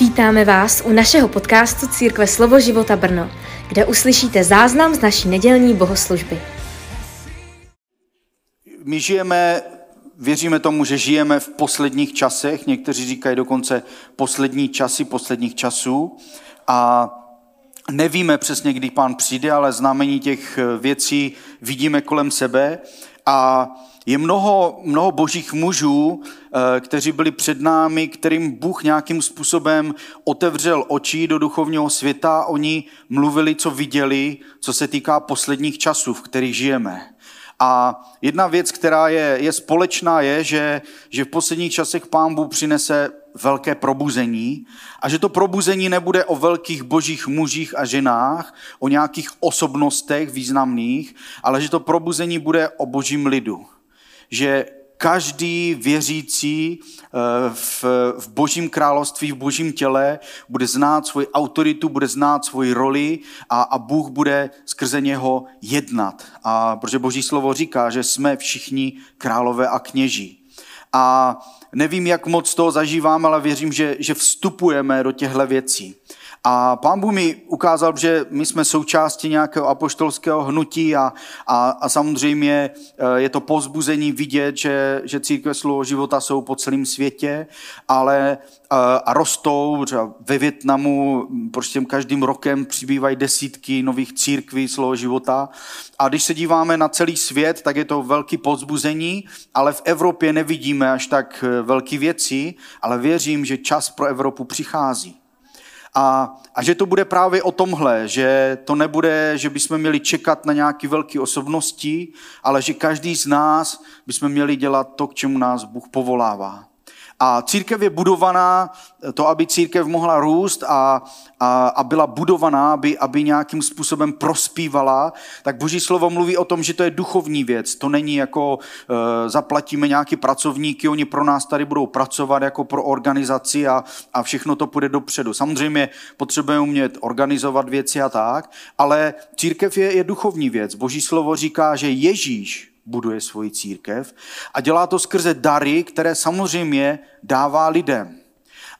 Vítáme vás u našeho podcastu Církve Slovo života Brno, kde uslyšíte záznam z naší nedělní bohoslužby. My žijeme, věříme tomu, že žijeme v posledních časech, někteří říkají dokonce poslední časy posledních časů a nevíme přesně, kdy pán přijde, ale znamení těch věcí vidíme kolem sebe a je mnoho, mnoho božích mužů, eh, kteří byli před námi, kterým Bůh nějakým způsobem otevřel oči do duchovního světa. Oni mluvili, co viděli, co se týká posledních časů, v kterých žijeme. A jedna věc, která je, je společná, je, že, že v posledních časech pán Bůh přinese velké probuzení a že to probuzení nebude o velkých božích mužích a ženách, o nějakých osobnostech významných, ale že to probuzení bude o božím lidu že každý věřící eh, v, v božím království, v božím těle bude znát svoji autoritu, bude znát svoji roli a, a Bůh bude skrze něho jednat. A protože boží slovo říká, že jsme všichni králové a kněží. A nevím, jak moc to zažívám, ale věřím, že, že vstupujeme do těchto věcí. A pán Bůh mi ukázal, že my jsme součástí nějakého apoštolského hnutí a, a, a samozřejmě eh, je to pozbuzení vidět, že, že církve slovo života jsou po celém světě, ale a, eh, a rostou, třeba ve Větnamu prostě každým rokem přibývají desítky nových církví slovo života. A když se díváme na celý svět, tak je to velký pozbuzení, ale v Evropě nevidíme až tak eh, velké věci, ale věřím, že čas pro Evropu přichází. A, a že to bude právě o tomhle, že to nebude, že bychom měli čekat na nějaké velké osobnosti, ale že každý z nás bychom měli dělat to, k čemu nás Bůh povolává. A církev je budovaná, to, aby církev mohla růst a, a, a byla budovaná, aby, aby nějakým způsobem prospívala, tak Boží slovo mluví o tom, že to je duchovní věc. To není jako e, zaplatíme nějaký pracovníky, oni pro nás tady budou pracovat jako pro organizaci a, a všechno to půjde dopředu. Samozřejmě potřebujeme umět organizovat věci a tak, ale církev je, je duchovní věc. Boží slovo říká, že Ježíš buduje svoji církev a dělá to skrze dary, které samozřejmě dává lidem.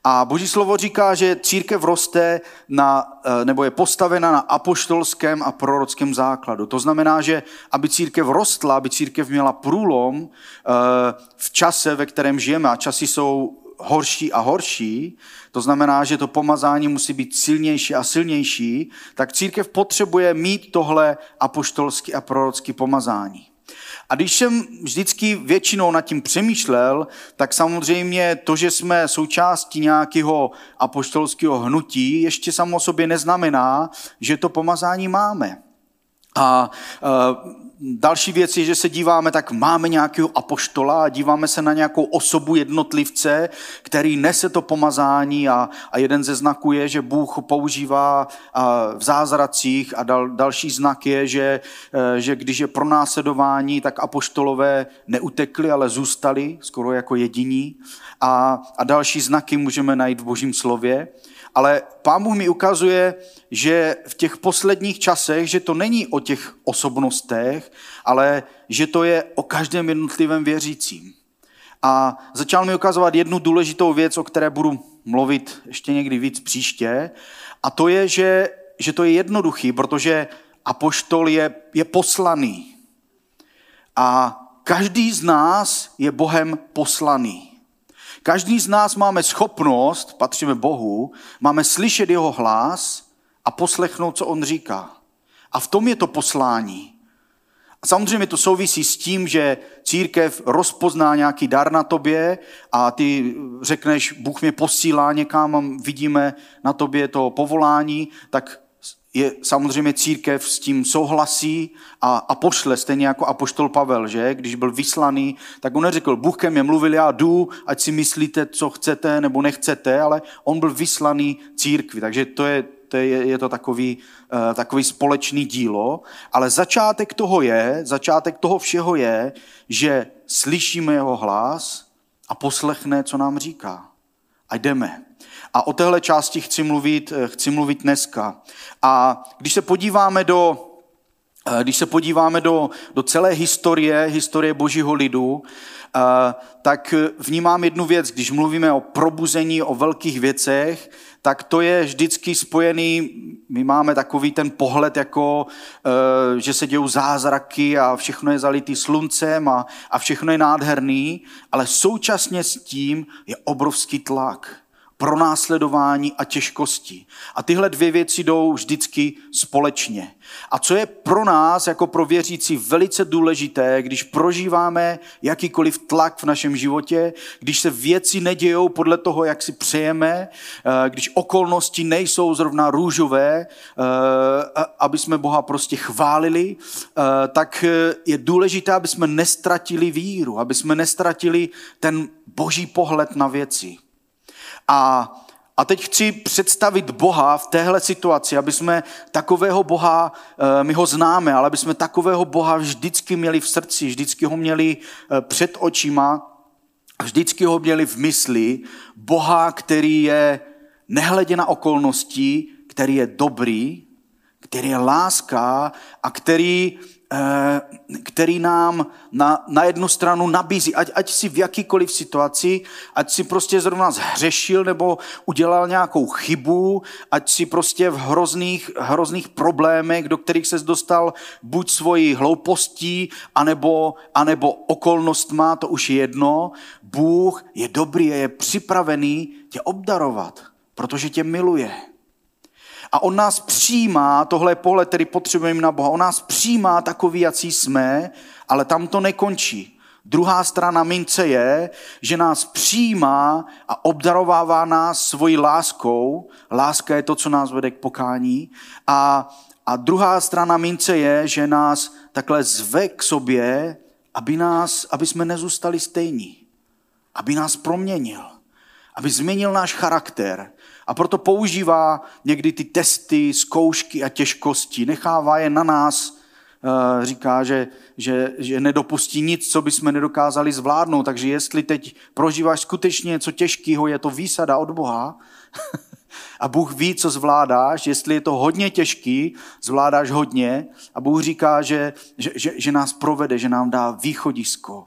A Boží slovo říká, že církev roste na, eh, nebo je postavena na apoštolském a prorockém základu. To znamená, že aby církev rostla, aby církev měla průlom eh, v čase, ve kterém žijeme, a časy jsou horší a horší, to znamená, že to pomazání musí být silnější a silnější, tak církev potřebuje mít tohle apoštolský a prorocký pomazání. A když jsem vždycky většinou nad tím přemýšlel, tak samozřejmě to, že jsme součástí nějakého apoštolského hnutí, ještě samo sobě neznamená, že to pomazání máme. A další věc je, že se díváme, tak máme nějakého apoštola a díváme se na nějakou osobu jednotlivce, který nese to pomazání a, a jeden ze znaků je, že Bůh používá v zázracích a dal, další znak je, že, e, že když je pronásledování, tak apoštolové neutekli, ale zůstali skoro jako jediní. A, a další znaky můžeme najít v božím slově. Ale pán Bůh mi ukazuje, že v těch posledních časech, že to není o těch osobnostech, ale že to je o každém jednotlivém věřícím. A začal mi ukazovat jednu důležitou věc, o které budu mluvit ještě někdy víc příště. A to je, že, že to je jednoduchý, protože apoštol je, je poslaný. A každý z nás je Bohem poslaný. Každý z nás máme schopnost, patříme Bohu, máme slyšet jeho hlas a poslechnout, co on říká. A v tom je to poslání. A samozřejmě to souvisí s tím, že církev rozpozná nějaký dar na tobě a ty řekneš, Bůh mě posílá někam, vidíme na tobě to povolání, tak je samozřejmě církev s tím souhlasí a, a pošle, stejně jako apoštol Pavel, že? Když byl vyslaný, tak on neřekl, Bůh ke mně mluvil, já jdu, ať si myslíte, co chcete nebo nechcete, ale on byl vyslaný církvi, takže to je, to je, je to takový, uh, takový společný dílo, ale začátek toho je, začátek toho všeho je, že slyšíme jeho hlas a poslechne, co nám říká. A jdeme. A o téhle části chci mluvit, eh, chci mluvit dneska. A když se podíváme do, Eh, když se podíváme do, do celé historie, historie božího lidu, eh, tak vnímám jednu věc, když mluvíme o probuzení, o velkých věcech, tak to je vždycky spojený, my máme takový ten pohled, jako, že se dějou zázraky a všechno je zalitý sluncem a, a všechno je nádherný, ale současně s tím je obrovský tlak pronásledování a těžkosti. A tyhle dvě věci jdou vždycky společně. A co je pro nás, jako pro věřící, velice důležité, když prožíváme jakýkoliv tlak v našem životě, když se věci nedějou podle toho, jak si přejeme, eh, když okolnosti nejsou zrovna růžové, eh, aby jsme Boha prostě chválili, eh, tak je důležité, aby jsme nestratili víru, aby jsme nestratili ten boží pohled na věci. A, a teď chci představit Boha v téhle situaci, aby jsme takového Boha, eh, my ho známe, ale aby jsme takového Boha vždycky měli v srdci, vždycky ho měli eh, před očima, vždycky ho měli v mysli. Boha, který je nehledě na okolnosti, který je dobrý, který je láska a který který nám na, na jednu stranu nabízí, ať, ať si v jakýkoliv situaci, ať si prostě zrovna zhřešil nebo udělal nějakou chybu, ať si prostě v hrozných, hrozných problémech, do kterých se dostal buď svojí hloupostí, anebo, anebo okolnostma, to už je jedno. Bůh je dobrý, je připravený tě obdarovat, protože tě miluje. A on nás přijímá, tohle pohled, který potřebujeme na Boha, on nás přijímá takový, jací jsme, ale tam to nekončí. Druhá strana mince je, že nás přijímá a obdarovává nás svojí láskou. Láska je to, co nás vede k pokání. A, a druhá strana mince je, že nás takhle zve k sobě, aby, nás, aby jsme nezůstali stejní. Aby nás proměnil. Aby změnil náš charakter a proto používá někdy ty testy, zkoušky a těžkosti. Nechává je na nás, eh, říká, že, že, že nedopustí nic, co bychom nedokázali zvládnout. Takže jestli teď prožíváš skutečně něco těžkého, je to výsada od Boha, a Bůh ví, co zvládáš, jestli je to hodně těžký, zvládáš hodně a Bůh říká, že, že, že, že nás provede, že nám dá východisko.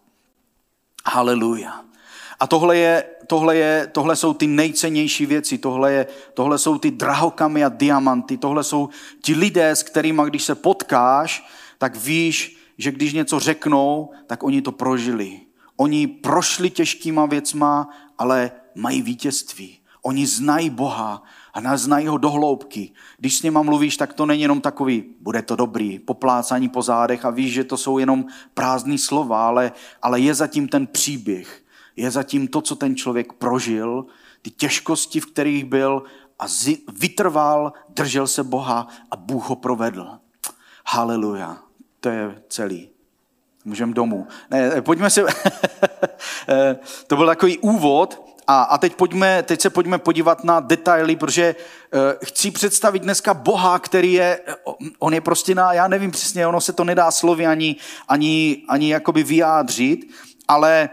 Haleluja. A tohle, je, tohle, je, tohle jsou ty nejcennější věci, tohle, je, tohle jsou ty drahokamy a diamanty, tohle jsou ti lidé, s kterými, když se potkáš, tak víš, že když něco řeknou, tak oni to prožili. Oni prošli těžkýma věcma, ale mají vítězství. Oni znají Boha a znají ho do hloubky. Když s něma mluvíš, tak to není jenom takový, bude to dobrý, poplácání po zádech a víš, že to jsou jenom prázdné slova, ale, ale je zatím ten příběh je zatím to, co ten člověk prožil, ty těžkosti, v kterých byl a vytrval, držel se Boha a Bůh ho provedl. Haleluja. To je celý. Můžeme domů. Ne, pojďme se... to byl takový úvod a, a teď, pojďme, teď se pojďme podívat na detaily, protože uh, chci představit dneska Boha, který je, on je prostě na, já nevím přesně, ono se to nedá slovy ani, ani, ani jakoby vyjádřit, ale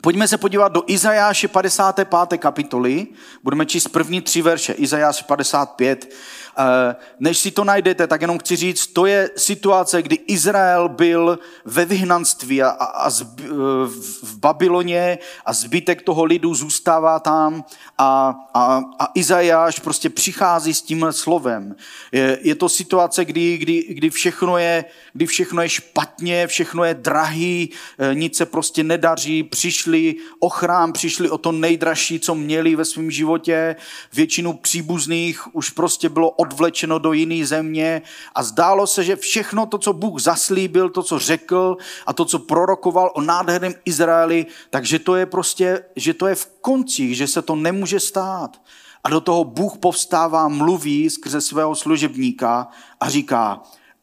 Pojďme se podívat do Izajáše 55. kapitoly. Budeme číst první tři verše. Izajáš 55. Eh, než si to najdete, tak jenom chci říct, to je situace, kdy Izrael byl ve vyhnanství a, a, zb, eh, v Babyloně a zbytek toho lidu zůstává tam a, a, a Izajáš prostě přichází s tímhle slovem. Je, je to situace, kdy, kdy, kdy, všechno je, kdy všechno je špatně, všechno je drahý, eh, nic se prostě nedaří, přišli o chrám, přišli o to nejdražší, co měli ve svém životě, většinu příbuzných už prostě bylo od odvlečeno do jiné země a zdálo se, že všechno to, co Bůh zaslíbil, to, co řekl a to, co prorokoval o nádherném Izraeli, takže to je prostě, že to je v koncích, že se to nemůže stát. A do toho Bůh povstává, mluví skrze svého služebníka a říká,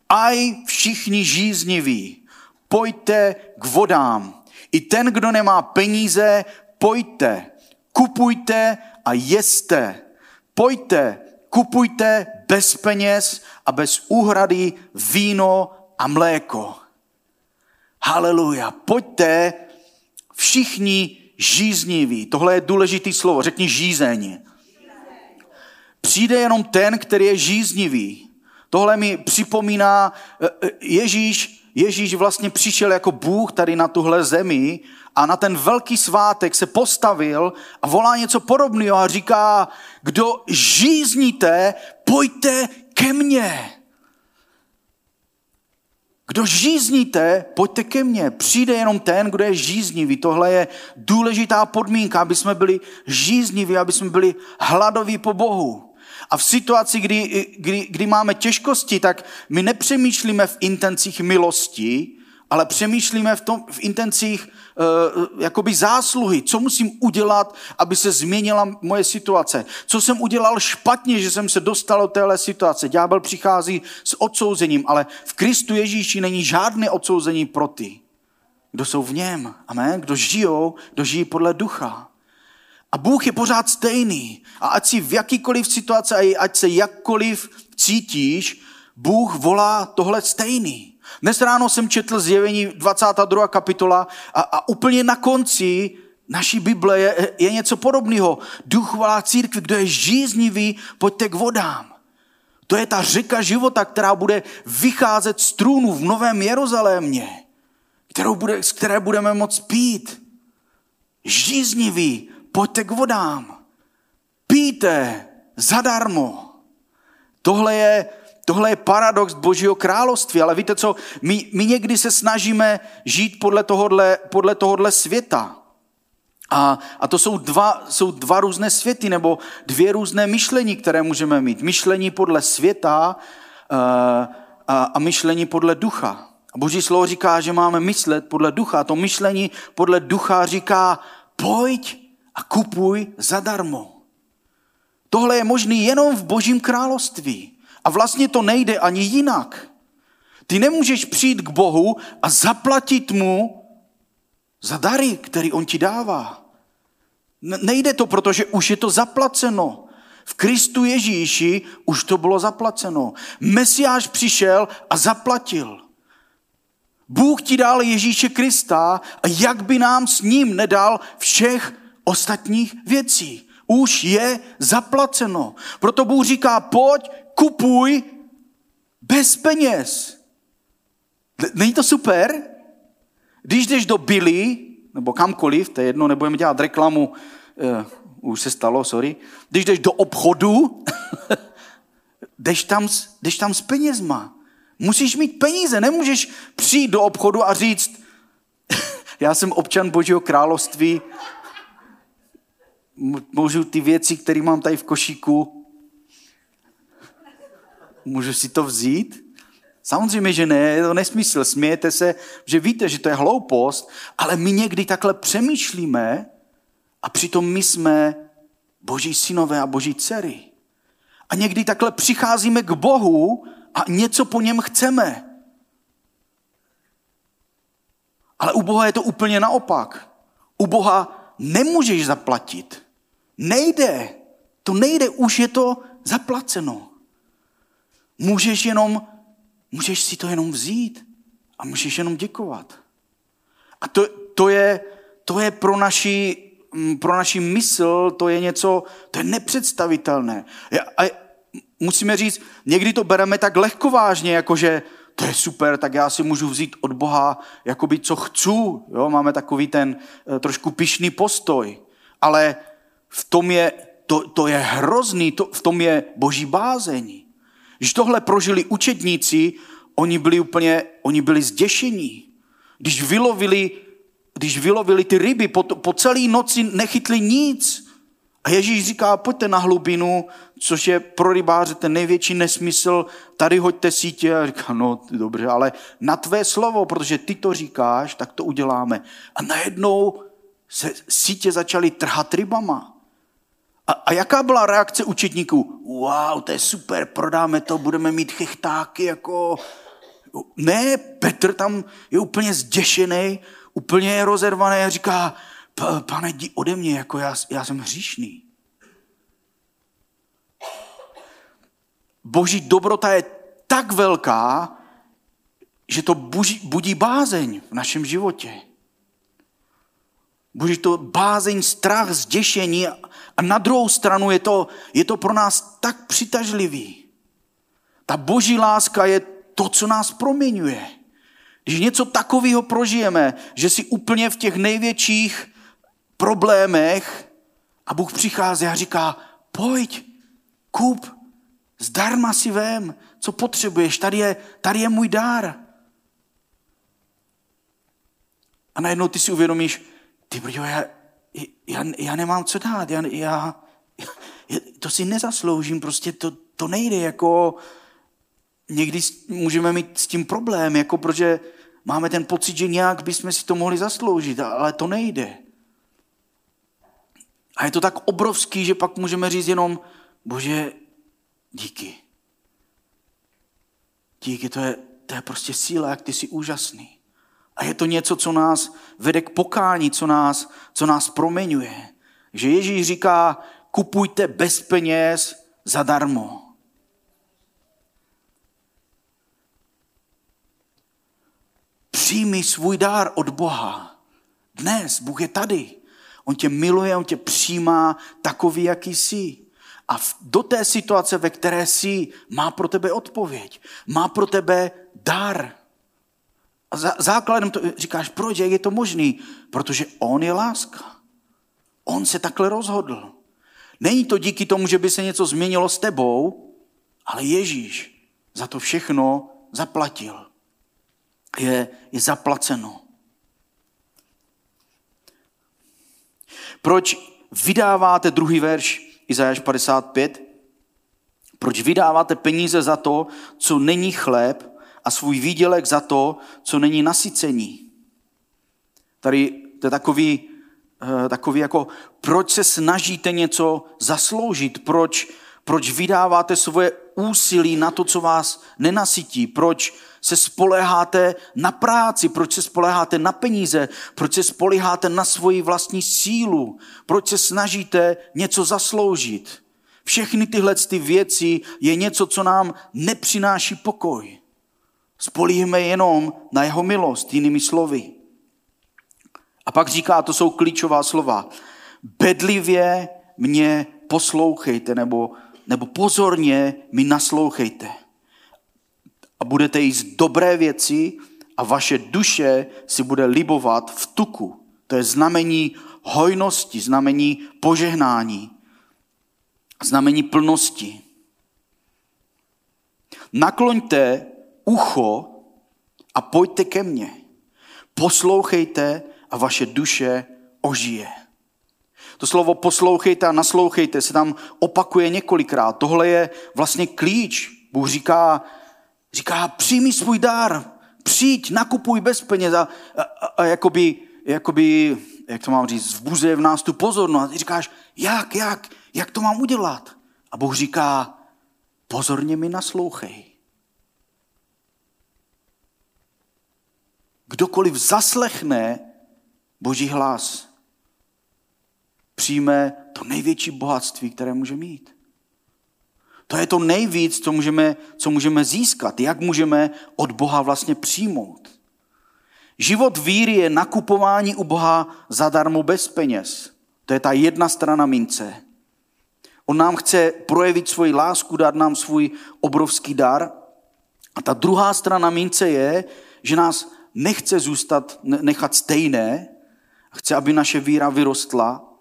aj všichni žízniví, pojďte k vodám. I ten, kdo nemá peníze, pojďte, kupujte a jeste. Pojďte, kupujte bez peněz a bez úhrady víno a mléko. Haleluja. Pojďte všichni žízniví. Tohle je důležitý slovo. Řekni žízeň. Přijde jenom ten, který je žíznivý. Tohle mi připomíná eh, eh, Ježíš, Ježíš vlastně přišel jako Bůh tady na tuhle zemi a na ten velký svátek se postavil a volá něco podobného a říká, kdo žízníte, pojďte ke mně. Kdo žízníte, pojďte ke mně. Přijde jenom ten, kdo je žíznivý. Tohle je důležitá podmínka, aby jsme byli žízniví, aby jsme byli hladoví po Bohu. A v situaci, kdy, kdy, kdy máme těžkosti, tak my nepřemýšlíme v intencích milosti, ale přemýšlíme v, tom, v intencích uh, jakoby zásluhy. Co musím udělat, aby se změnila moje situace? Co jsem udělal špatně, že jsem se dostal do téhle situace? Ďábel přichází s odsouzením, ale v Kristu Ježíši není žádné odsouzení pro ty, kdo jsou v něm. Amen? Kdo žijou, kdo žijí podle ducha. A Bůh je pořád stejný. A ať si v jakýkoliv situaci, ať se jakkoliv cítíš, Bůh volá tohle stejný. Dnes ráno jsem četl zjevení 22. kapitola a, a úplně na konci naší Bible je, je něco podobného. Duch volá církvi, kdo je žíznivý, pojďte k vodám. To je ta řeka života, která bude vycházet z trůnu v Novém Jeruzalémě, kterou bude, z které budeme moct pít. Žíznivý, pojďte k vodám. Píte zadarmo. Tohle je Tohle je paradox Božího království, ale víte co, my, my někdy se snažíme žít podle tohohle, podle tohohle světa. A, a to jsou dva, jsou dva různé světy, nebo dvě různé myšlení, které můžeme mít. Myšlení podle světa uh, a, a myšlení podle ducha. A Boží slovo říká, že máme myslet podle ducha. A to myšlení podle ducha říká, pojď a kupuj zadarmo. Tohle je možný jenom v Božím království. A vlastně to nejde ani jinak. Ty nemůžeš přijít k Bohu a zaplatit mu za dary, který on ti dává. Nejde to, protože už je to zaplaceno. V Kristu Ježíši už to bylo zaplaceno. Mesiáš přišel a zaplatil. Bůh ti dal Ježíše Krista a jak by nám s ním nedal všech ostatních věcí. Už je zaplaceno. Proto Bůh říká, pojď, kupuj bez peněz. Není to super? Když jdeš do Billy, nebo kamkoliv, to je jedno, nebudeme dělat reklamu, uh, už se stalo, sorry, když jdeš do obchodu, jdeš tam, jdeš tam s penězma. Musíš mít peníze, nemůžeš přijít do obchodu a říct, já jsem občan Božího království, můžu ty věci, které mám tady v košíku, můžu si to vzít? Samozřejmě, že ne, je to nesmysl, smějete se, že víte, že to je hloupost, ale my někdy takhle přemýšlíme a přitom my jsme boží synové a boží dcery. A někdy takhle přicházíme k Bohu a něco po něm chceme. Ale u Boha je to úplně naopak. U Boha nemůžeš zaplatit. Nejde. To nejde, už je to zaplaceno. Můžeš jenom, můžeš si to jenom vzít a můžeš jenom děkovat. A to, to, je, to je pro naši, mm, pro naši mysl, to je něco, to je nepředstavitelné. A musíme říct, někdy to bereme tak lehkovážně, jakože to je super, tak já si můžu vzít od Boha jakoby co chci. Jo? Máme takový ten eh, trošku pišný postoj. Ale v tom je, to, to je hrozný, to, v tom je boží bázení. Když tohle prožili učedníci, oni byli úplně, oni byli zděšení. Když vylovili, když vylovili ty ryby, po, po celé noci nechytli nic. A Ježíš říká, pojďte na hlubinu, což je pro rybáře ten největší nesmysl, tady hoďte sítě. A říká, no dobře, ale na tvé slovo, protože ty to říkáš, tak to uděláme. A najednou se sítě začaly trhat rybama. A, a jaká byla reakce učetníků? Wow, to je super, prodáme to, budeme mít chechtáky, jako... Ne, Petr tam je úplně zděšený, úplně je rozervaný a říká, pane, jdi ode mě, jako já, já jsem hříšný. Boží dobrota je tak velká, že to budí, budí bázeň v našem životě. Budí to bázeň, strach, zděšení a na druhou stranu je to, je to pro nás tak přitažlivý. Ta boží láska je to, co nás proměňuje. Když něco takového prožijeme, že si úplně v těch největších problémech a Bůh přichází a říká, pojď, kup, zdarma si vem, co potřebuješ, tady je, tady je můj dár. A najednou ty si uvědomíš, ty brďo, já, já, já nemám co dát, já, já, já, to si nezasloužím, prostě to, to nejde, jako někdy můžeme mít s tím problém, jako protože máme ten pocit, že nějak bychom si to mohli zasloužit, ale to nejde. A je to tak obrovský, že pak můžeme říct jenom, bože, díky. Díky, to je, to je prostě síla, jak ty jsi úžasný. A je to něco, co nás vede k pokání, co nás, co nás proměňuje. Že Ježíš říká, kupujte bez peněz zadarmo. Přijmi svůj dár od Boha. Dnes Bůh je tady. On tě miluje, on tě přijímá takový, jaký jsi. A do té situace, ve které jsi, má pro tebe odpověď. Má pro tebe dar. A základem to říkáš, proč, jak je to možný? Protože on je láska. On se takhle rozhodl. Není to díky tomu, že by se něco změnilo s tebou, ale Ježíš za to všechno zaplatil. Je, je zaplaceno. Proč vydáváte druhý verš Izajáš 55? Proč vydáváte peníze za to, co není chléb a svůj výdělek za to, co není nasycení? Tady to je takový, eh, takový jako, proč se snažíte něco zasloužit, proč, proč vydáváte svoje úsilí na to, co vás nenasytí, proč se spoleháte na práci, proč se spoleháte na peníze, proč se spoleháte na svoji vlastní sílu, proč se snažíte něco zasloužit. Všechny tyhle ty věci je něco, co nám nepřináší pokoj. Spolíhme jenom na jeho milost, jinými slovy. A pak říká, to jsou klíčová slova. Bedlivě mě poslouchejte, nebo, nebo pozorně mi naslouchejte a budete jíst dobré věci a vaše duše si bude libovat v tuku. To je znamení hojnosti, znamení požehnání, znamení plnosti. Nakloňte ucho a pojďte ke mně. Poslouchejte a vaše duše ožije. To slovo poslouchejte a naslouchejte se tam opakuje několikrát. Tohle je vlastně klíč. Bůh říká, Říká, přijmi svůj dar, přijď, nakupuj bez peněz a, a, a jakoby, jakoby, jak to mám říct, vzbuzuje v nás tu pozornost. A ty říkáš, jak, jak, jak to mám udělat? A Bůh říká, pozorně mi naslouchej. Kdokoliv zaslechne Boží hlas, přijme to největší bohatství, které může mít. To je to nejvíc, co můžeme, co můžeme získat, jak můžeme od Boha vlastně přijmout. Život víry je nakupování u Boha zadarmo bez peněz. To je ta jedna strana mince. On nám chce projevit svoji lásku, dát nám svůj obrovský dar. A ta druhá strana mince je, že nás nechce zůstat, nechat stejné, chce, aby naše víra vyrostla.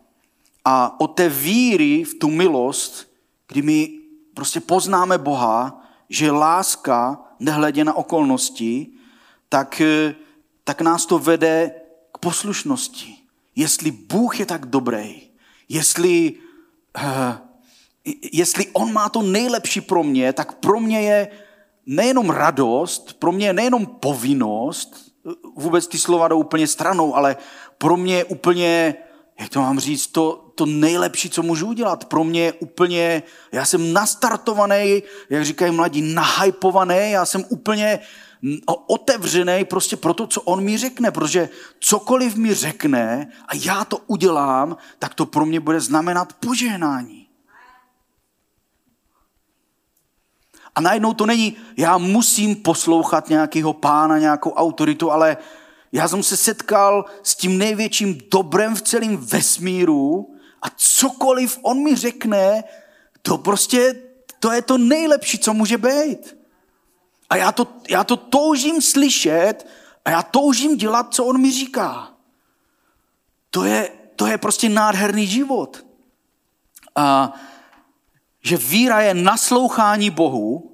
A od té víry v tu milost, kdy my prostě poznáme Boha, že láska, nehledě na okolnosti, tak, eh, tak nás to vede k poslušnosti. Jestli Bůh je tak dobrý, jestli, uh, jestli On má to nejlepší pro mě, tak pro mě je nejenom radost, pro mě je nejenom povinnost, vůbec ty slova jdou úplně stranou, ale pro mě úplně, jak to mám říct, to, to nejlepší, co můžu udělat. Pro mě úplně, já jsem nastartovaný, jak říkají mladí, nahypovaný, já jsem úplně otevřený prostě pro to, co on mi řekne, protože cokoliv mi řekne a já to udělám, tak to pro mě bude znamenat požehnání. A najednou to není, já musím poslouchat nějakého pána, nějakou autoritu, ale já jsem se setkal s tím největším dobrem v celém vesmíru a cokoliv on mi řekne, to prostě, to je to nejlepší, co může být. A já to, já to toužím slyšet a já toužím dělat, co on mi říká. To je, to je prostě nádherný život. A že víra je naslouchání Bohu,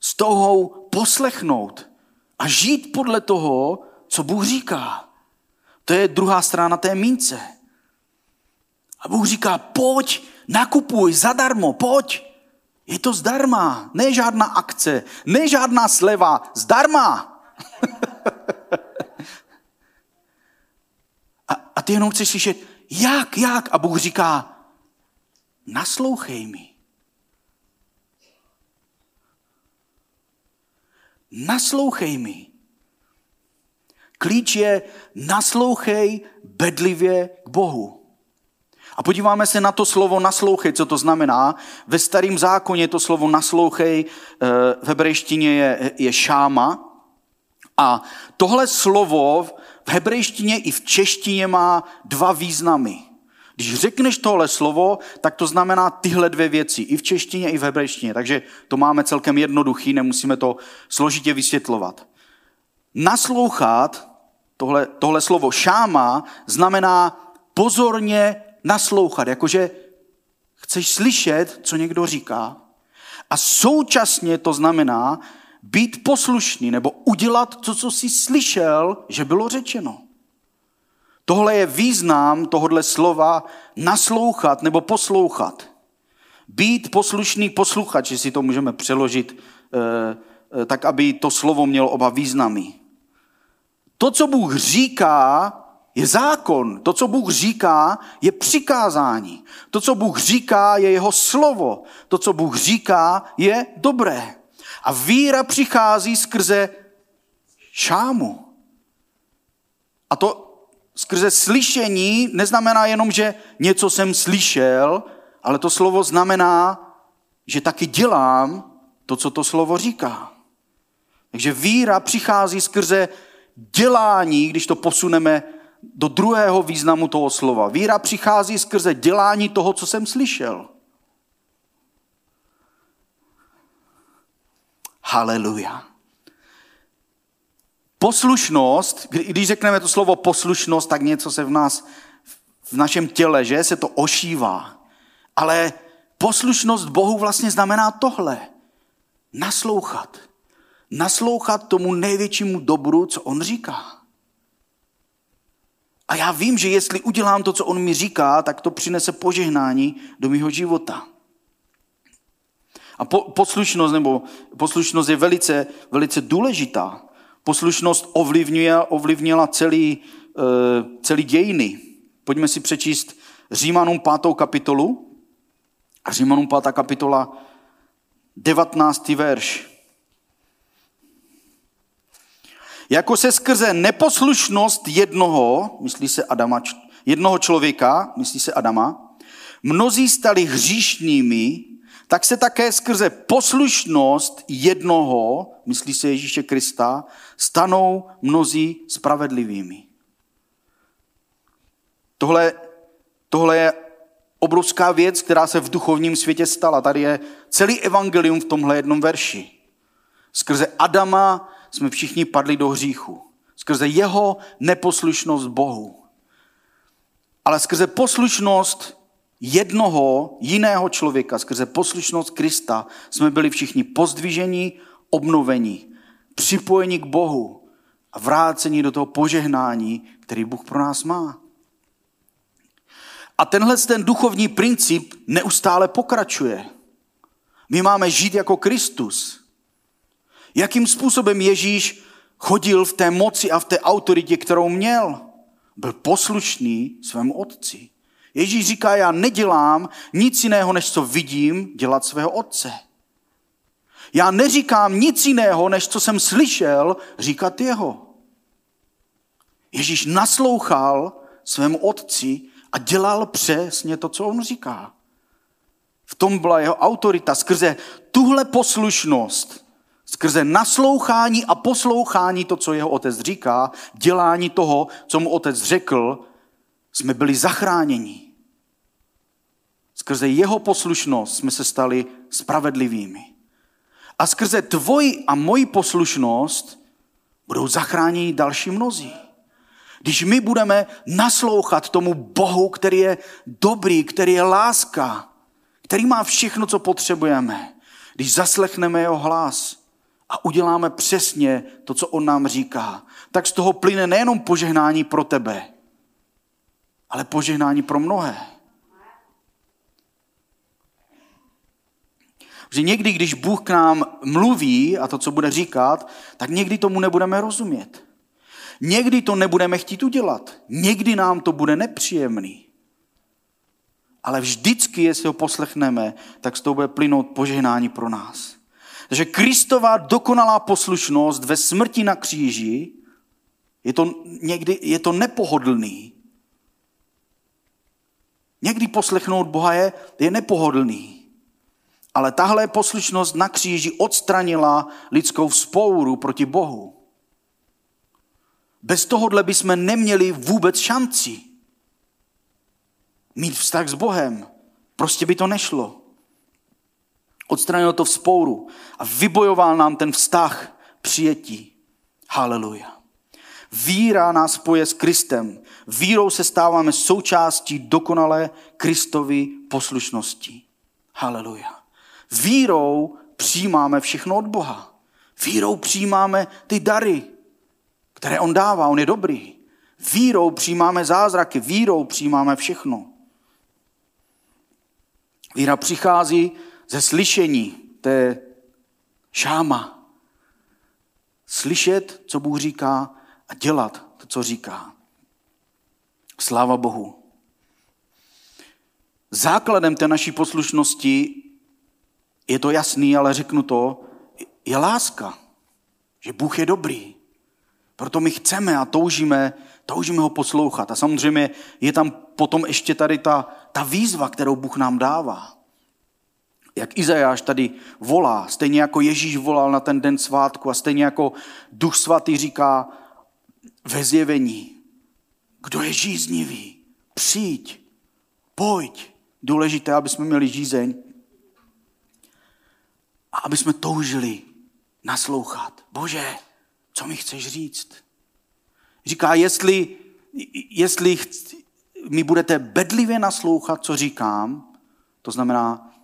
z toho poslechnout a žít podle toho, co Bůh říká. To je druhá strana té mince. A Bůh říká, pojď, nakupuj zadarmo, pojď. Je to zdarma, ne žádná akce, ne žádná sleva, zdarma. a, a ty jenom chceš slyšet, jak, jak? A Bůh říká, naslouchej mi. Naslouchej mi. Klíč je naslouchej bedlivě k Bohu. A podíváme se na to slovo naslouchej, co to znamená. Ve starém zákoně to slovo naslouchej eh, v hebrejštině je, je šáma. A tohle slovo v hebrejštině i v češtině má dva významy. Když řekneš tohle slovo, tak to znamená tyhle dvě věci, i v češtině, i v hebrejštině. Takže to máme celkem jednoduchý, nemusíme to složitě vysvětlovat. Naslouchat, tohle, tohle slovo šáma, znamená pozorně naslouchat, jakože chceš slyšet, co někdo říká. A současně to znamená být poslušný nebo udělat to, co jsi slyšel, že bylo řečeno. Tohle je význam tohohle slova naslouchat nebo poslouchat. Být poslušný posluchač, si to můžeme přeložit eh, eh, tak, aby to slovo mělo oba významy. To, co Bůh říká, je zákon. To, co Bůh říká, je přikázání. To, co Bůh říká, je jeho slovo. To, co Bůh říká, je dobré. A víra přichází skrze šámu. A to skrze slyšení neznamená jenom, že něco jsem slyšel, ale to slovo znamená, že taky dělám to, co to slovo říká. Takže víra přichází skrze dělání, když to posuneme do druhého významu toho slova. Víra přichází skrze dělání toho, co jsem slyšel. Haleluja. Poslušnost, když řekneme to slovo poslušnost, tak něco se v nás, v našem těle, že se to ošívá. Ale poslušnost Bohu vlastně znamená tohle. Naslouchat. Naslouchat tomu největšímu dobru, co on říká. A já vím, že jestli udělám to, co on mi říká, tak to přinese požehnání do mého života. A po, poslušnost nebo poslušnost je velice, velice důležitá. Poslušnost ovlivňuje, ovlivnila celý, uh, celý dějiny. Pojďme si přečíst Římanům 5. kapitolu. Římanům 5. kapitola 19. verš. Jako se skrze neposlušnost jednoho, myslí se Adama, jednoho člověka, myslí se Adama, mnozí stali hříšnými, tak se také skrze poslušnost jednoho, myslí se Ježíše Krista, stanou mnozí spravedlivými. Tohle, tohle je obrovská věc, která se v duchovním světě stala. Tady je celý evangelium v tomhle jednom verši. Skrze Adama jsme všichni padli do hříchu. Skrze jeho neposlušnost Bohu. Ale skrze poslušnost jednoho jiného člověka, skrze poslušnost Krista, jsme byli všichni pozdviženi, obnoveni, připojeni k Bohu a vráceni do toho požehnání, který Bůh pro nás má. A tenhle ten duchovní princip neustále pokračuje. My máme žít jako Kristus. Jakým způsobem Ježíš chodil v té moci a v té autoritě, kterou měl? Byl poslušný svému otci. Ježíš říká, já nedělám nic jiného, než co vidím dělat svého otce. Já neříkám nic jiného, než co jsem slyšel říkat jeho. Ježíš naslouchal svému otci a dělal přesně to, co on říká. V tom byla jeho autorita. Skrze tuhle poslušnost, skrze naslouchání a poslouchání to, co jeho otec říká, dělání toho, co mu otec řekl, jsme byli zachráněni. Skrze jeho poslušnost jsme se stali spravedlivými. A skrze tvoji a moji poslušnost budou zachráněni další mnozí. Když my budeme naslouchat tomu Bohu, který je dobrý, který je láska, který má všechno, co potřebujeme, když zaslechneme jeho hlas a uděláme přesně to, co on nám říká, tak z toho plyne nejenom požehnání pro tebe, ale požehnání pro mnohé. Že někdy, když Bůh k nám mluví a to, co bude říkat, tak někdy tomu nebudeme rozumět. Někdy to nebudeme chtít udělat. Někdy nám to bude nepříjemný. Ale vždycky, jestli ho poslechneme, tak z toho bude plynout požehnání pro nás. Takže Kristová dokonalá poslušnost ve smrti na kříži, je to někdy je to nepohodlný. Někdy poslechnout Boha je, je nepohodlný. Ale tahle poslušnost na kříži odstranila lidskou vzpouru proti Bohu. Bez tohohle bychom neměli vůbec šanci mít vztah s Bohem. Prostě by to nešlo. Odstranil to vzpouru a vybojoval nám ten vztah přijetí. Haleluja. Víra nás spoje s Kristem. Vírou se stáváme součástí dokonalé Kristovy poslušnosti. Haleluja. Vírou přijímáme všechno od Boha. Vírou přijímáme ty dary, které on dává, on je dobrý. Vírou přijímáme zázraky, vírou přijímáme všechno. Víra přichází ze slyšení, to je šáma. Slyšet, co Bůh říká a dělat to, co říká. Sláva Bohu. Základem té naší poslušnosti je to jasný, ale řeknu to, je láska. Že Bůh je dobrý. Proto my chceme a toužíme, toužíme ho poslouchat. A samozřejmě je tam potom ještě tady ta, ta výzva, kterou Bůh nám dává. Jak Izajáš tady volá, stejně jako Ježíš volal na ten den svátku a stejně jako Duch Svatý říká ve zjevení, kdo je žíznivý, přijď, pojď. Důležité, aby jsme měli žízeň a aby jsme toužili naslouchat. Bože, co mi chceš říct? Říká, jestli, jestli mi budete bedlivě naslouchat, co říkám, to znamená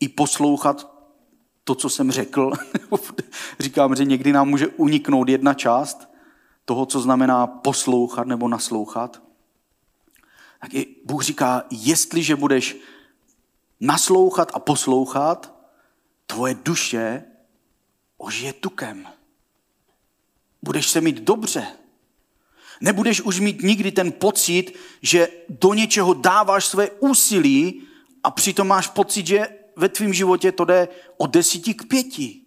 i poslouchat to, co jsem řekl. Říkám, že někdy nám může uniknout jedna část toho, co znamená poslouchat nebo naslouchat. Tak i Bůh říká, jestliže budeš naslouchat a poslouchat, tvoje duše ožije tukem budeš se mít dobře. Nebudeš už mít nikdy ten pocit, že do něčeho dáváš své úsilí a přitom máš pocit, že ve tvém životě to jde od desíti k pěti.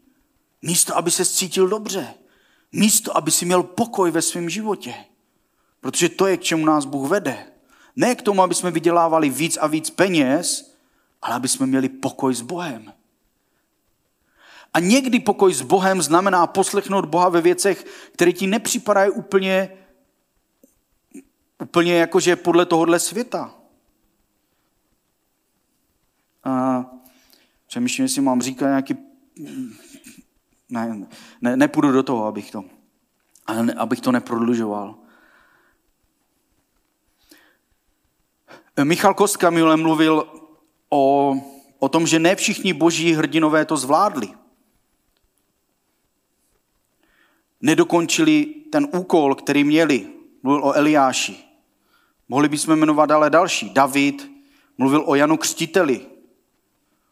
Místo, aby se cítil dobře. Místo, aby si měl pokoj ve svém životě. Protože to je, k čemu nás Bůh vede. Ne k tomu, aby jsme vydělávali víc a víc peněz, ale aby jsme měli pokoj s Bohem. A někdy pokoj s Bohem znamená poslechnout Boha ve věcech, které ti nepřipadají úplně, úplně jakože podle tohohle světa. A přemýšlím, jestli mám říkat nějaký... Ne, ne, nepůjdu do toho, abych to, abych to neprodlužoval. Michal Kostka minule mluvil o, o tom, že ne všichni boží hrdinové to zvládli. nedokončili ten úkol, který měli. Mluvil o Eliáši. Mohli bychom jmenovat ale další. David mluvil o Janu Křtiteli.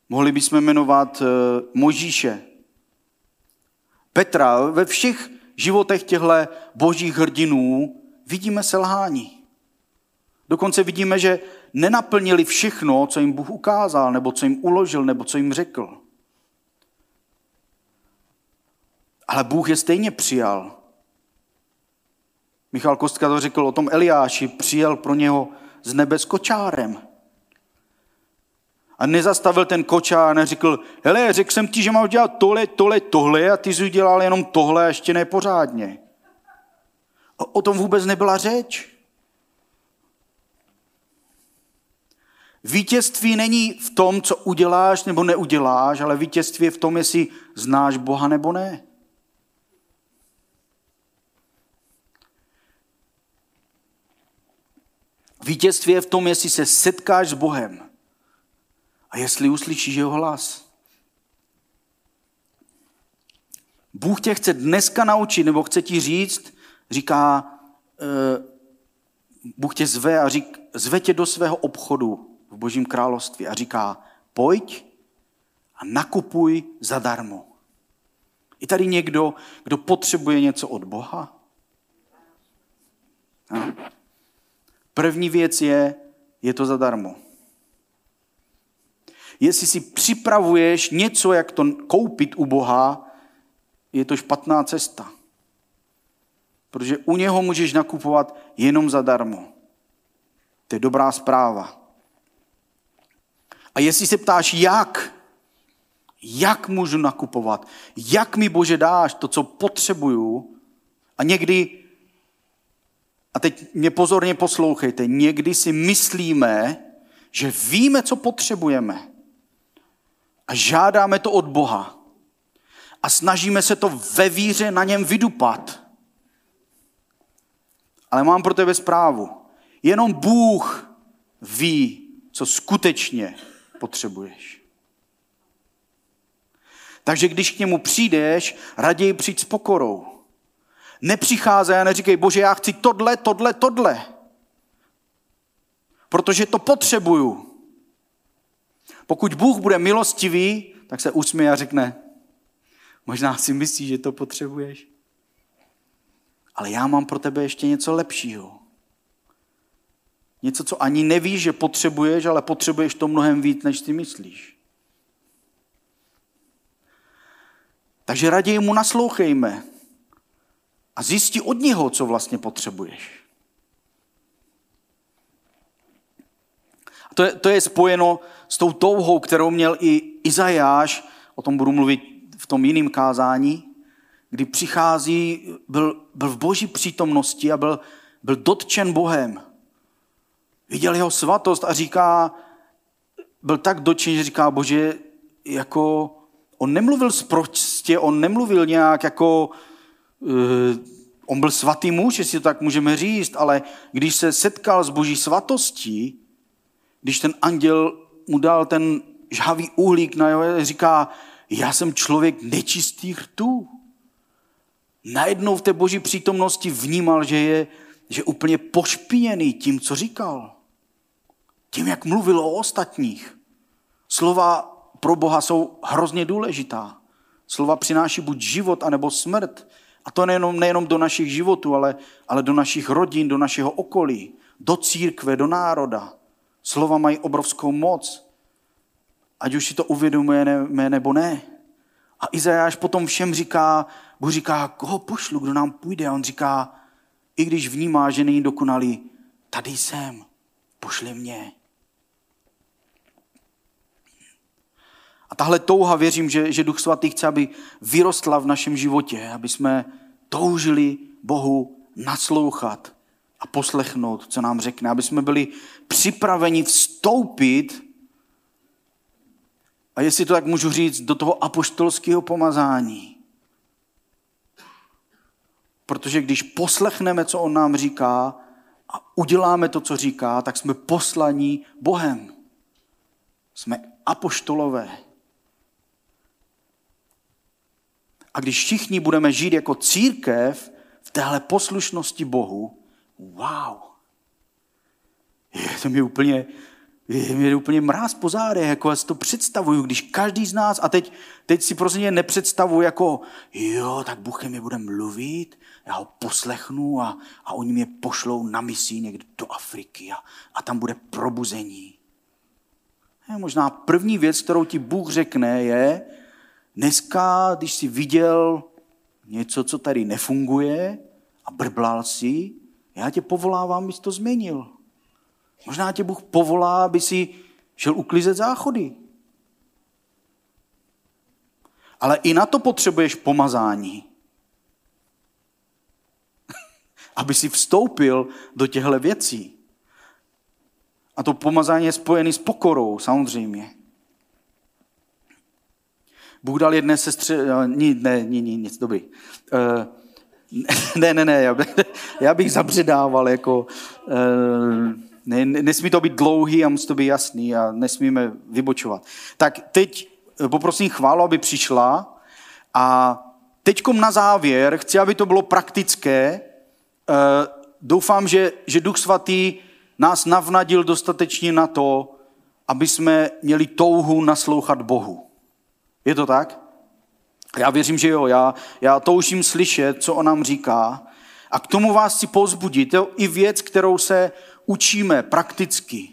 Mohli bychom jmenovat uh, Možíše. Petra. Ve všech životech těchto božích hrdinů vidíme selhání. Dokonce vidíme, že nenaplnili všechno, co jim Bůh ukázal, nebo co jim uložil, nebo co jim řekl. Ale Bůh je stejně přijal. Michal Kostka to řekl o tom Eliáši, přijel pro něho z nebe s kočárem. A nezastavil ten kočár a neřekl, hele, řekl jsem ti, že mám dělat tohle, tohle, tohle a ty jsi udělal jenom tohle a ještě nepořádně. O, o tom vůbec nebyla řeč. Vítězství není v tom, co uděláš nebo neuděláš, ale vítězství je v tom, jestli znáš Boha nebo ne. Vítězství je v tom, jestli se setkáš s Bohem a jestli uslyšíš jeho hlas. Bůh tě chce dneska naučit, nebo chce ti říct, říká, uh, Bůh tě zve a řík, zve tě do svého obchodu v Božím království a říká, pojď a nakupuj zadarmo. Je tady někdo, kdo potřebuje něco od Boha? První věc je, je to zadarmo. Jestli si připravuješ něco, jak to koupit u Boha, je to špatná cesta. Protože u něho můžeš nakupovat jenom zadarmo. To je dobrá zpráva. A jestli se ptáš, jak, jak můžu nakupovat, jak mi Bože dáš to, co potřebuju, a někdy, a teď mě pozorně poslouchejte, někdy si myslíme, že víme, co potřebujeme a žádáme to od Boha a snažíme se to ve víře na něm vydupat. Ale mám pro tebe zprávu. Jenom Bůh ví, co skutečně potřebuješ. Takže když k němu přijdeš, raději přijď s pokorou. Nepřicházej a neříkej, bože, já chci tohle, tohle, tohle. Protože to potřebuju. Pokud Bůh bude milostivý, tak se usměje a řekne, možná si myslíš, že to potřebuješ. Ale já mám pro tebe ještě něco lepšího. Něco, co ani nevíš, že potřebuješ, ale potřebuješ to mnohem víc, než si myslíš. Takže raději mu naslouchejme a zjistí od něho, co vlastně potřebuješ. A to je, to je spojeno s tou touhou, kterou měl i Izajáš, o tom budu mluvit v tom jiném kázání, kdy přichází, byl, byl v boží přítomnosti a byl, byl dotčen Bohem. Viděl jeho svatost a říká, byl tak dotčen, že říká, bože, jako, on nemluvil zprostě, on nemluvil nějak jako, uh, on byl svatý muž, jestli to tak můžeme říct, ale když se setkal s boží svatostí, když ten anděl mu dal ten žhavý uhlík na jeho, říká, já jsem člověk nečistých rtů. Najednou v té boží přítomnosti vnímal, že je že úplně pošpiněný tím, co říkal. Tím, jak mluvil o ostatních. Slova pro Boha jsou hrozně důležitá. Slova přináší buď život, anebo smrt. A to nejenom, nejenom do našich životů, ale, ale do našich rodin, do našeho okolí, do církve, do národa. Slova mají obrovskou moc. Ať už si to uvědomujeme nebo ne. A Izajáš potom všem říká, Bůh říká, koho pošlu, kdo nám půjde? A on říká, i když vnímá, že není dokonalý, tady jsem, pošli mě. A tahle touha, věřím, že, že Duch Svatý chce, aby vyrostla v našem životě, aby jsme toužili Bohu naslouchat a poslechnout, co nám řekne, aby jsme byli připraveni vstoupit, a jestli to tak můžu říct, do toho apoštolského pomazání. Protože když poslechneme, co on nám říká a uděláme to, co říká, tak jsme poslaní Bohem. Jsme apoštolové. A když všichni budeme žít jako církev v téhle poslušnosti Bohu, wow, je to mi úplně, je mi úplně mráz po zádech, jako já si to představuju, když každý z nás, a teď, teď si prostě nepředstavuji jako, jo, tak Bůh mi bude mluvit, já ho poslechnu a, a oni mě pošlou na misi někde do Afriky a, a tam bude probuzení. Je možná první věc, kterou ti Bůh řekne, je, dneska, když jsi viděl něco, co tady nefunguje a brblal si, já tě povolávám, abys to změnil. Možná tě Bůh povolá, aby si šel uklízet záchody. Ale i na to potřebuješ pomazání. aby si vstoupil do těchto věcí. A to pomazání je spojené s pokorou, samozřejmě. Bůh dal jedné sestře, eh, ne, ne, ne nic, dobrý. Uh, ne, ne, ne, já, já bych zabředával, jako, uh, ne, nesmí to být dlouhý a musí to být jasný a nesmíme vybočovat. Tak teď poprosím chválu, aby přišla a teďkom na závěr chci, aby to bylo praktické. Uh, doufám, že, že Duch Svatý nás navnadil dostatečně na to, aby jsme měli touhu naslouchat Bohu. Je to tak? Já věřím, že jo. Já, já toužím slyšet, co on nám říká. A k tomu vás chci pozbudit. To i věc, kterou se učíme prakticky.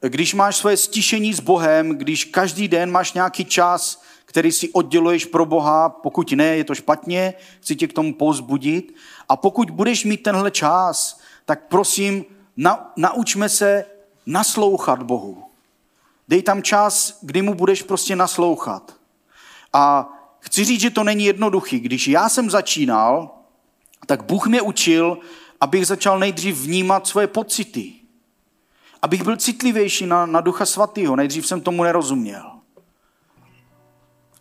Když máš své stišení s Bohem, když každý den máš nějaký čas, který si odděluješ pro Boha, pokud ne, je to špatně, chci tě k tomu pozbudit. A pokud budeš mít tenhle čas, tak prosím, na, naučme se naslouchat Bohu. Dej tam čas, kdy mu budeš prostě naslouchat. A chci říct, že to není jednoduchý. Když já jsem začínal, tak Bůh mě učil, abych začal nejdřív vnímat svoje pocity. Abych byl citlivější na, na Ducha Svatého. Nejdřív jsem tomu nerozuměl.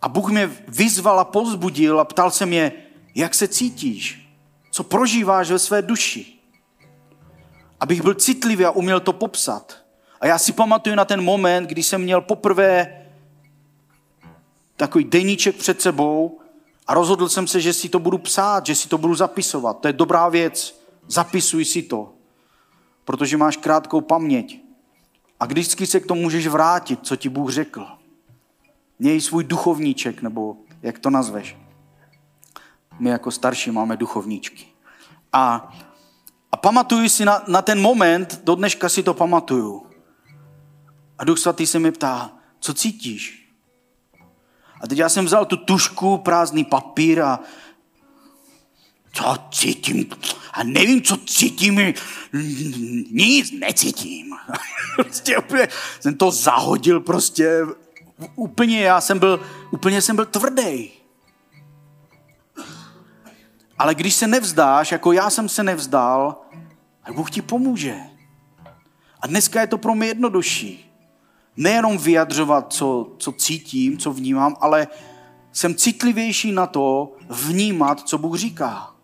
A Bůh mě vyzval a pozbudil a ptal se mě, jak se cítíš, co prožíváš ve své duši. Abych byl citlivý a uměl to popsat. A já si pamatuju na ten moment, kdy jsem měl poprvé takový deníček před sebou a rozhodl jsem se, že si to budu psát, že si to budu zapisovat. To je dobrá věc. Zapisuj si to, protože máš krátkou paměť. A vždycky se k tomu můžeš vrátit, co ti Bůh řekl. Měj svůj duchovníček, nebo jak to nazveš. My jako starší máme duchovníčky. A, a pamatuju si na, na ten moment, do dneška si to pamatuju. A Duch Svatý se mi ptá, co cítíš? A teď já jsem vzal tu tušku, prázdný papír a co cítím? A nevím, co cítím, nic necítím. prostě úplně jsem to zahodil prostě úplně, já jsem byl, úplně jsem byl tvrdý. Ale když se nevzdáš, jako já jsem se nevzdal, Bůh ti pomůže. A dneska je to pro mě jednodušší nejenom vyjadřovat, co, co cítím, co vnímám, ale jsem citlivější na to vnímat, co Bůh říká.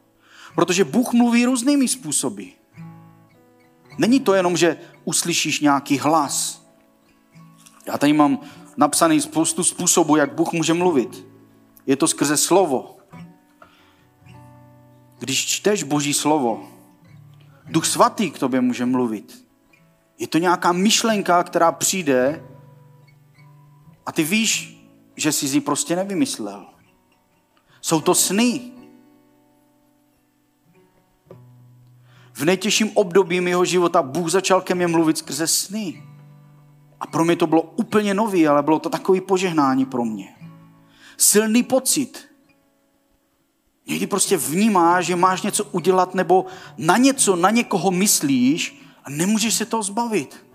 Protože Bůh mluví různými způsoby. Není to jenom, že uslyšíš nějaký hlas. Já tady mám napsaný spoustu způsobů, jak Bůh může mluvit. Je to skrze slovo. Když čteš Boží slovo, Duch Svatý k tobě může mluvit. Je to nějaká myšlenka, která přijde a ty víš, že jsi ji prostě nevymyslel. Jsou to sny. V nejtěžším období mého života Bůh začal ke mně mluvit skrze sny. A pro mě to bylo úplně nový, ale bylo to takový požehnání pro mě. Silný pocit. Někdy prostě vnímáš, že máš něco udělat nebo na něco, na někoho myslíš a nemůžeš se toho zbavit.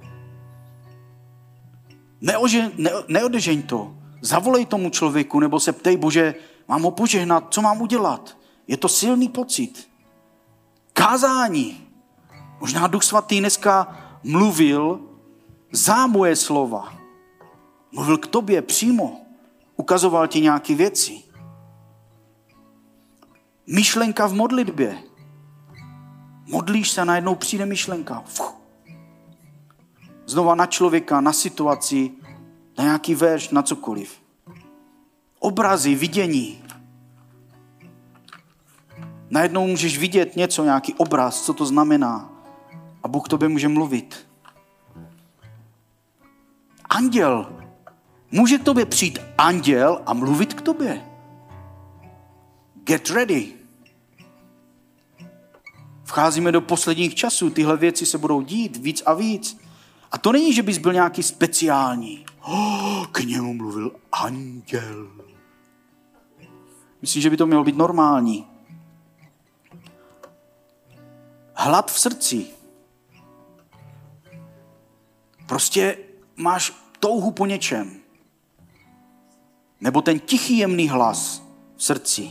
Neože, ne, neodežeň to. Zavolej tomu člověku nebo se ptej, bože, mám ho požehnat, co mám udělat? Je to silný pocit. Kázání. Možná Duch Svatý dneska mluvil za moje slova. Mluvil k tobě přímo. Ukazoval ti nějaké věci. Myšlenka v modlitbě. Modlíš se a najednou přijde myšlenka. Fuh. Znova na člověka, na situaci, na nějaký verš, na cokoliv. Obrazy, vidění. Najednou můžeš vidět něco, nějaký obraz, co to znamená. A Bůh tobě může mluvit. Anděl. Může k tobě přijít anděl a mluvit k tobě. Get ready. Vcházíme do posledních časů, tyhle věci se budou dít víc a víc. A to není, že bys byl nějaký speciální. Oh, k němu mluvil anděl. Myslím, že by to mělo být normální. Hlad v srdci. Prostě máš touhu po něčem. Nebo ten tichý jemný hlas v srdci.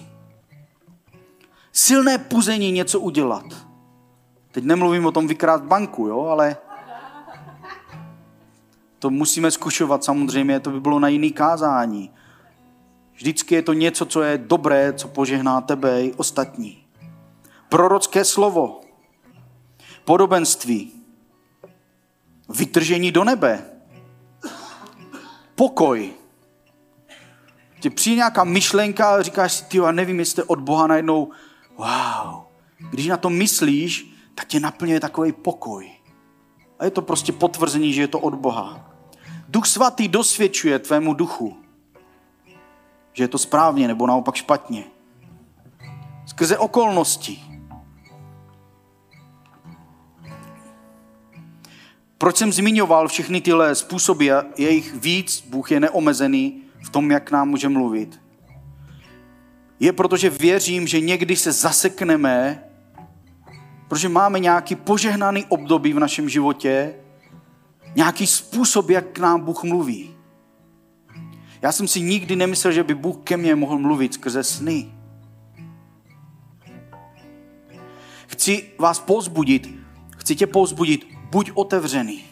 Silné puzení něco udělat. Teď nemluvím o tom vykrát banku, jo, ale To musíme zkušovat samozřejmě, to by bylo na jiný kázání. Vždycky je to něco, co je dobré, co požehná tebe i ostatní. Prorocké slovo, podobenství, vytržení do nebe, pokoj. Ti přijde nějaká myšlenka a říkáš si, ty, já nevím, jestli od Boha najednou, wow. Když na to myslíš, tak tě naplňuje takový pokoj. A je to prostě potvrzení, že je to od Boha. Duch svatý dosvědčuje tvému duchu, že je to správně nebo naopak špatně. Skrze okolnosti. Proč jsem zmiňoval všechny tyhle způsoby, je jich víc, Bůh je neomezený v tom, jak nám může mluvit. Je proto, že věřím, že někdy se zasekneme, protože máme nějaký požehnaný období v našem životě, nějaký způsob, jak k nám Bůh mluví. Já jsem si nikdy nemyslel, že by Bůh ke mně mohl mluvit skrze sny. Chci vás pozbudit, chci tě pozbudit, buď otevřený.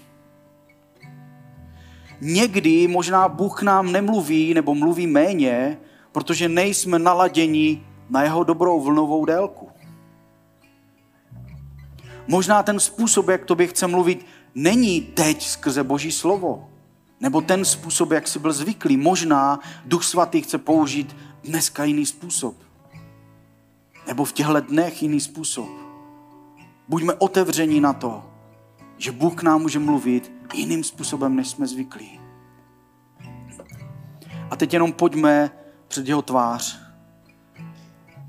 Někdy možná Bůh nám nemluví nebo mluví méně, protože nejsme naladěni na jeho dobrou vlnovou délku. Možná ten způsob, jak tobě chce mluvit, není teď skrze Boží slovo. Nebo ten způsob, jak jsi byl zvyklý. Možná Duch Svatý chce použít dneska jiný způsob. Nebo v těchto dnech jiný způsob. Buďme otevření na to, že Bůh k nám může mluvit jiným způsobem, než jsme zvyklí. A teď jenom pojďme před jeho tvář.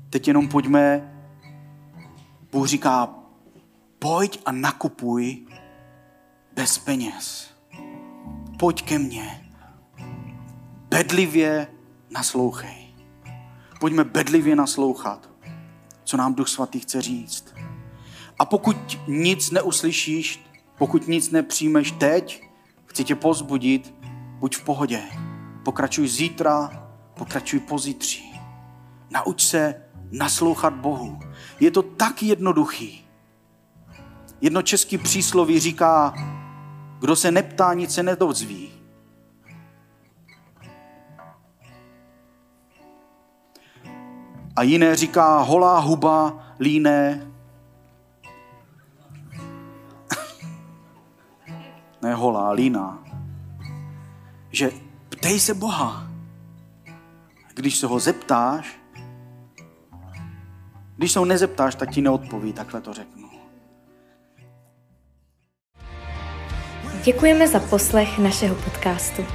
Teď jenom pojďme, Bůh říká, pojď a nakupuj bez peněz. Pojď ke mně. Bedlivě naslouchej. Pojďme bedlivě naslouchat, co nám Duch Svatý chce říct. A pokud nic neuslyšíš, pokud nic nepřijmeš teď, chci tě pozbudit, buď v pohodě. Pokračuj zítra, pokračuj pozítří. Nauč se naslouchat Bohu. Je to tak jednoduchý. Jedno český přísloví říká, kdo se neptá, nic se nedozví. A jiné říká, holá huba líné. ne holá, líná. Že ptej se Boha. Když se ho zeptáš, když se ho nezeptáš, tak ti neodpoví, takhle to řeknu. Děkujeme za poslech našeho podcastu.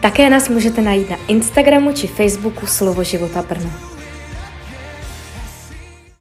Také nás můžete najít na Instagramu či Facebooku Slovo života Brno.